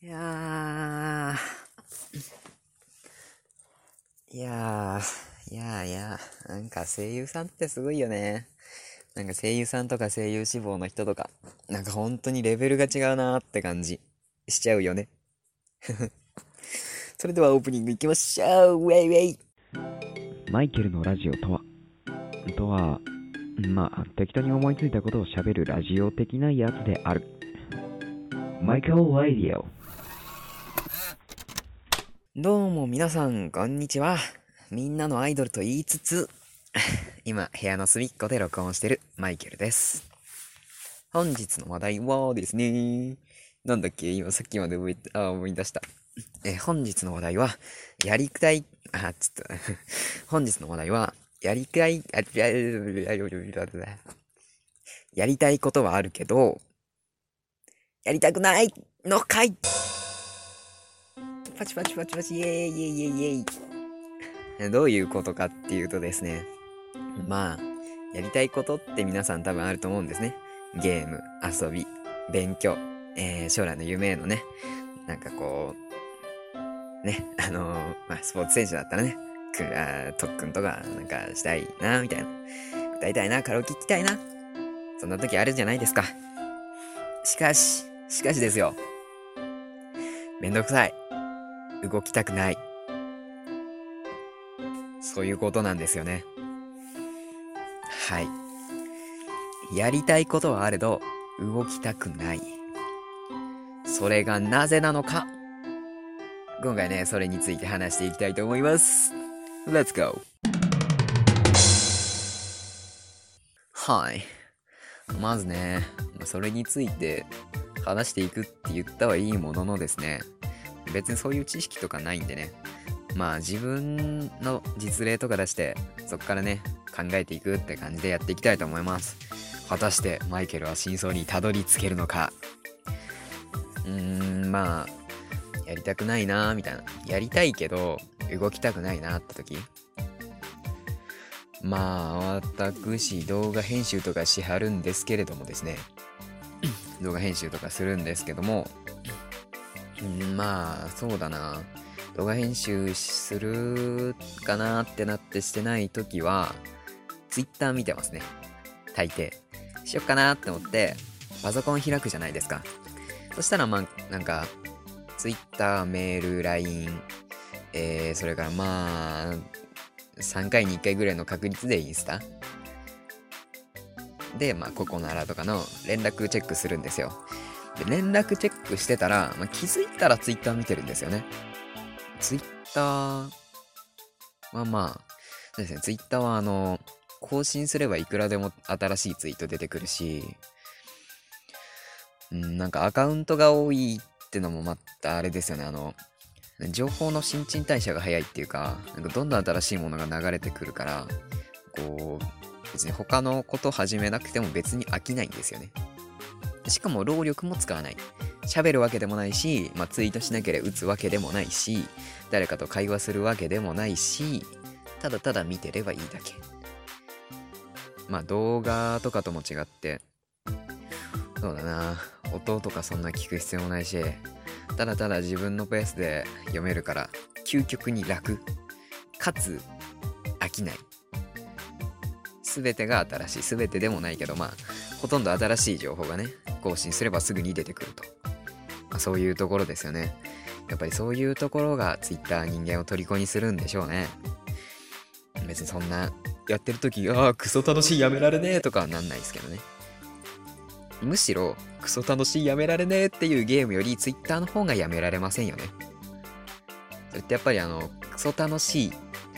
いやー、いやー、いやーいやー、なんか声優さんってすごいよね。なんか声優さんとか声優志望の人とか、なんか本当にレベルが違うなーって感じしちゃうよね。それではオープニングいきましょうウェイウェイマイケルのラジオとはとは、まあ、適当に思いついたことを喋るラジオ的なやつである。マイケル・ラディオ。どうも皆さん、こんにちは。みんなのアイドルと言いつつ、今、部屋の隅っこで録音してるマイケルです。本日の話題はですね、なんだっけ今さっきまで覚え、あ、思い出した。え、本日の話題は、やりたい、あ、ちょっと、本日の話題は、やりたい、あ、ややりたいことはあるけど、やりたくないのかいパチパチパチパチイエイイエイイエイイエイどういうことかっていうとですね、まあ、やりたいことって皆さん多分あると思うんですね。ゲーム、遊び、勉強、えー将来の夢へのね、なんかこう、ね、あのーまあ、スポーツ選手だったらね、くあ特訓とかなんかしたいな、みたいな。歌いたいな、カラオケ行きたいな。そんな時あるじゃないですか。しかし、しかしですよ。めんどくさい。動きたくない。そういうことなんですよね。はい。やりたいことはあれど、動きたくない。それがなぜなのか。今回ね、それについて話していきたいと思います。Let's go! はい。まずね、それについて話していくって言ったはいいもののですね、別にそういう知識とかないんでね、まあ自分の実例とか出して、そこからね、考えていくって感じでやっていきたいと思います。果たしてマイケルは真相にたどり着けるのか。うーん、まあ、やりたくないなーみたいな。やりたいけど、動きたくないなって時。まあ、私、動画編集とかしはるんですけれどもですね。動画編集とかするんですけども、うんまあ、そうだな。動画編集するかなってなってしてない時は、Twitter 見てますね。大抵。しよっかなって思って、パソコン開くじゃないですか。そしたら、まあ、なんか、Twitter、メール、LINE、えー、それからまあ、3回に1回ぐらいの確率でインスタで、まあ、ココナラとかの連絡チェックするんですよ。で、連絡チェックしてたら、まあ、気づいたら Twitter 見てるんですよね。Twitter はまあ、そうですね、Twitter はあの、更新すればいくらでも新しいツイート出てくるし、うん、なんかアカウントが多いってのもまたあれですよね、あの、情報の新陳代謝が早いっていうか、なんかどんどん新しいものが流れてくるから、こう、別に他のこと始めなくても別に飽きないんですよね。しかも労力も使わない。喋るわけでもないし、まあ、ツイートしなければ打つわけでもないし、誰かと会話するわけでもないし、ただただ見てればいいだけ。まあ動画とかとも違って、そうだな、音とかそんな聞く必要もないし、ただただ自分のペースで読めるから、究極に楽。かつ、飽きない。すべてが新しい。すべてでもないけど、まあ、ほとんど新しい情報がね、更新すればすぐに出てくると。まあ、そういうところですよね。やっぱりそういうところが Twitter 人間を虜にするんでしょうね。別にそんな、やってる時、ああ、クソ楽しい、やめられねえとかはなんないですけどね。むしろ、クソ楽しい、やめられねえっていうゲームより Twitter の方がやめられませんよね。それってやっぱりあの、クソ楽しい、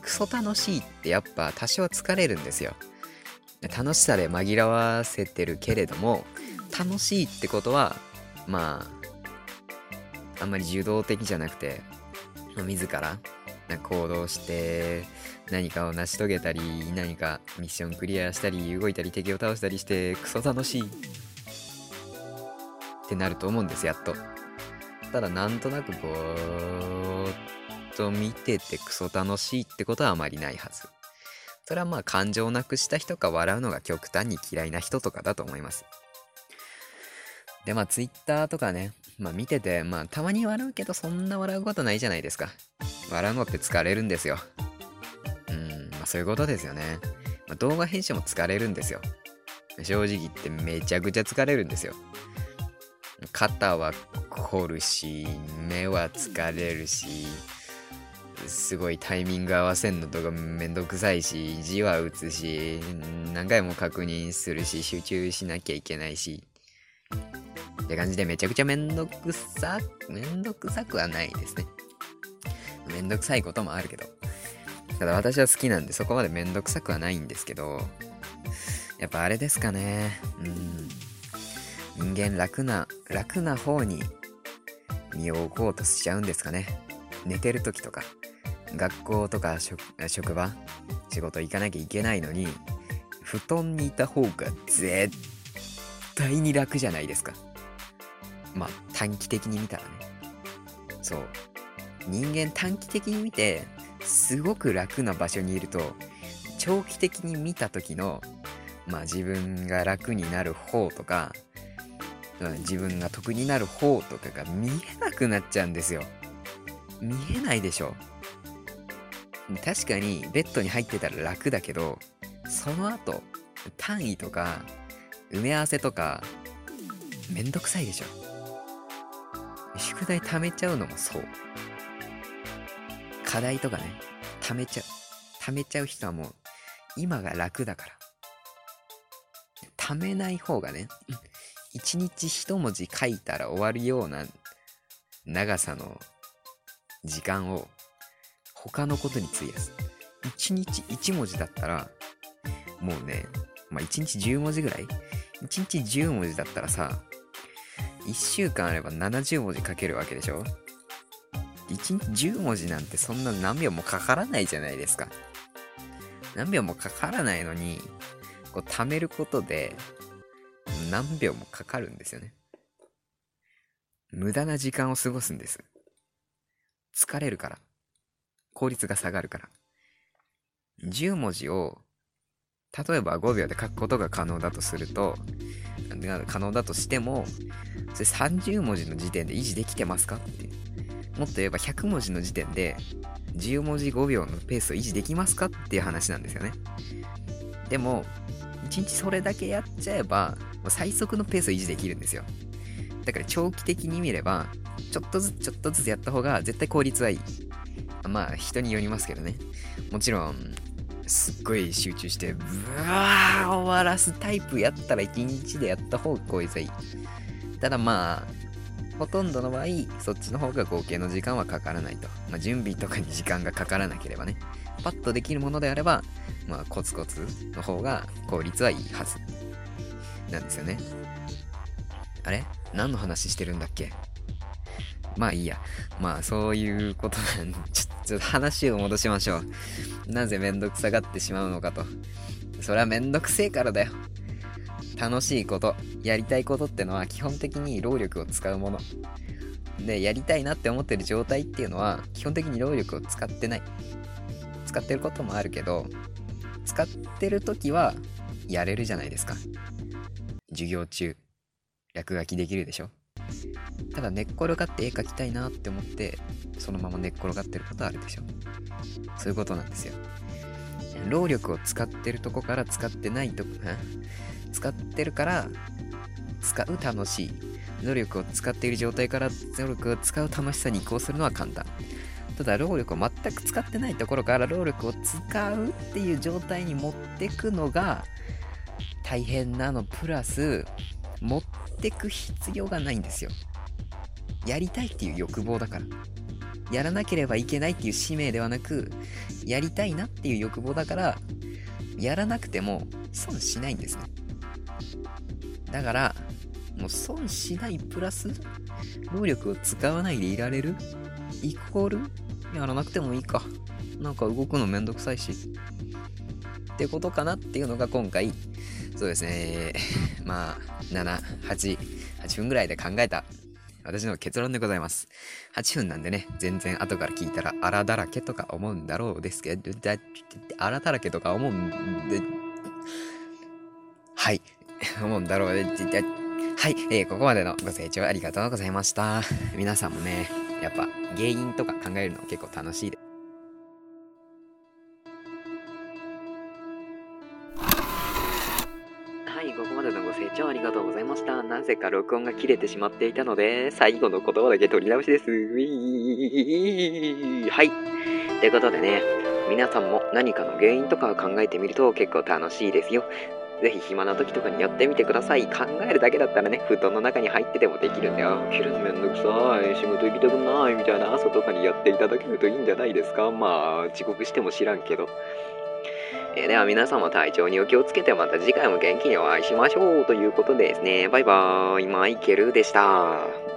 クソ楽しいってやっぱ多少疲れるんですよ。楽しさで紛らわせてるけれども、楽しいってことは、まあ、あんまり受動的じゃなくて、自ら行動して、何かを成し遂げたり、何かミッションクリアしたり、動いたり、敵を倒したりして、クソ楽しいってなると思うんです、やっと。ただ、なんとなくぼーっと見ててクソ楽しいってことはあまりないはず。それはまあ感情をなくした人か笑うのが極端に嫌いな人とかだと思います。でまあ Twitter とかね、まあ見てて、まあたまに笑うけどそんな笑うことないじゃないですか。笑うのって疲れるんですよ。うん、まあそういうことですよね。まあ、動画編集も疲れるんですよ。正直言ってめちゃくちゃ疲れるんですよ。肩は凝るし、目は疲れるし、すごいタイミング合わせんのとかめんどくさいし、字は打つし、何回も確認するし、集中しなきゃいけないし。って感じでめちゃくちゃめんどくさ、めんどくさくはないですね。めんどくさいこともあるけど。ただ私は好きなんでそこまでめんどくさくはないんですけど、やっぱあれですかね。うん。人間楽な、楽な方に身を置こうとしちゃうんですかね。寝てる時とか、学校とか職場、仕事行かなきゃいけないのに、布団にいた方が絶対に楽じゃないですか。まあ短期的に見たらね。そう。人間短期的に見て、すごく楽な場所にいると、長期的に見た時の、まあ自分が楽になる方とか、自分が得になる方とかが見えなくなっちゃうんですよ。見えないでしょ。確かにベッドに入ってたら楽だけど、その後、単位とか、埋め合わせとか、めんどくさいでしょ。宿題貯めちゃうのもそう。課題とかね、貯めちゃう。貯めちゃう人はもう、今が楽だから。貯めない方がね、一日一文字書いたら終わるような長さの時間を他のことに費やす。一日一文字だったら、もうね、まあ一日十文字ぐらい？一日十文字だったらさ、一週間あれば70文字書けるわけでしょ？一日10文字なんてそんな何秒もかからないじゃないですか。何秒もかからないのに、こう貯めることで何秒もかかるんですよね。無駄な時間を過ごすんです。疲れるから。効率が下がるから。10文字を、例えば5秒で書くことが可能だとすると、可能だとしても、それ30文字の時点で維持できてますかって。もっと言えば100文字の時点で、10文字5秒のペースを維持できますかっていう話なんですよね。でも、1日それだけやっちゃえば、最速のペースを維持できるんですよ。だから長期的に見れば、ちょっとずつちょっとずつやった方が絶対効率はいい。まあ人によりますけどね。もちろん、すっごい集中して、ブワー終わらすタイプやったら1日でやった方が効率はいい。ただまあ、ほとんどの場合、そっちの方が合計の時間はかからないと。まあ、準備とかに時間がかからなければね。パッとできるものであれば、まあ、コツコツの方が効率はいいはず。なんですよね。あれ？何の話してるんだっけ？まあいいや。まあそういうことなんで、ちょっちょっと話を戻しましょう。なぜめんどくさがってしまうのかと。それはめんどくせえからだよ。楽しいこと、やりたいことってのは基本的に労力を使うもの。で、やりたいなって思ってる状態っていうのは基本的に労力を使ってない。使ってることもあるけど、使ってる時はやれるじゃないですか。授業中、落書きできるでしょただ寝っ転がって絵描きたいなって思ってそのまま寝っ転がってることあるでしょ。そういうことなんですよ。労力を使ってるとこから使ってないとこ使ってるから使う楽しい。努力を使っている状態から努力を使う楽しさに移行するのは簡単。ただ労力を全く使ってないところから労力を使うっていう状態に持ってくのが大変なの。プラス持っててく必要がないんですよ。やりたいっていう欲望だから。やらなければいけないっていう使命ではなくやりたいなっていう欲望だからやらなくても損しないんですね。だからもう損しないプラス労力を使わないでいられるイコールやらなくてもいいか。なんか動くのめんどくさいし。ってことかなっていうのが今回そうですね まあ7、8、8分ぐらいで考えた私の結論でございます。8分なんでね、全然後から聞いたら荒だらけとか思うんだろうですけど、だ荒だらけとか思うんで、はい、思うんだろうで、はい、えーここまでのご清聴ありがとうございました。皆さんもね、やっぱ原因とか考えるの結構楽しいです。ぜか録音が切れてしまっていたので、最後の言葉だけ取り直しです。はい。ということでね、皆さんも何かの原因とかを考えてみると結構楽しいですよ。ぜひ暇な時とかにやってみてください。考えるだけだったらね、布団の中に入っててもできるんだよ。切るのめんどくさい、仕事行きたくないみたいな朝とかにやっていただけるといいんじゃないですか。まあ、遅刻しても知らんけど。えーでは皆様体調にお気をつけてまた次回も元気にお会いしましょうということでですね、バイバーイ、マイケルでした。